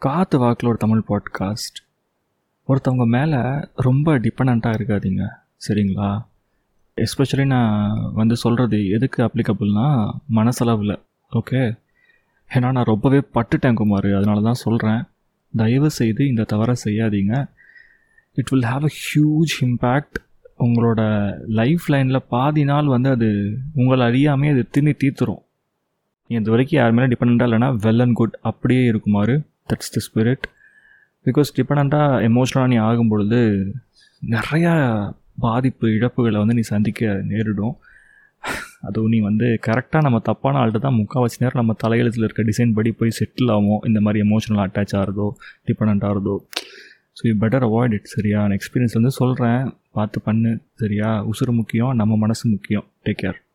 காற்று வாக்கில் ஒரு தமிழ் பாட்காஸ்ட் ஒருத்தவங்க மேலே ரொம்ப டிபெண்ட்டாக இருக்காதீங்க. சரிங்களா? எஸ்பெஷலி நான் வந்து சொல்கிறது எதுக்கு அப்ளிகபிள்னா மனசளவில். ஓகே ஏன்னா நான் ரொம்பவே பட்டுட்டேன் குமார். அதனால தான் சொல்கிறேன் தயவு செய்து இந்த தவறை செய்யாதீங்க. It will have a huge impact உங்களோட லைஃப் லைனில் பாதி நாள் வந்து அது உங்களை அறியாமே அது திணி தீர்த்துரும். இது வரைக்கும் யார் மேலே டிபெண்ட்டாக இல்லைனா வெல் அண்ட் குட் அப்படியே இருக்குமாறு தட்ஸ் தி ஸ்பிரிட் பிகாஸ் டிபெண்ட்டாக எமோஷ்னலாக நீ ஆகும் பொழுது நிறையா பாதிப்பு இழப்புகளை வந்து நீ சந்திக்க நேரிடும். அதுவும் நீ வந்து கரெக்டாக நம்ம தப்பான ஆள்கிட்ட தான் முக்கால்வாசி நேரம் நம்ம தலையெழுத்தில் இருக்க டிசைன் படி போய் செட்டில் ஆகும் இந்த மாதிரி எமோஷனல் அட்டாச் ஆகிறதோ depend ஆகிறதோ. So you better avoid it சரியா? நான் எக்ஸ்பீரியன்ஸ் வந்து சொல்கிறேன் பார்த்து பண்ணு சரியா? உசுறு முக்கியம் நம்ம மனசு முக்கியம். Take care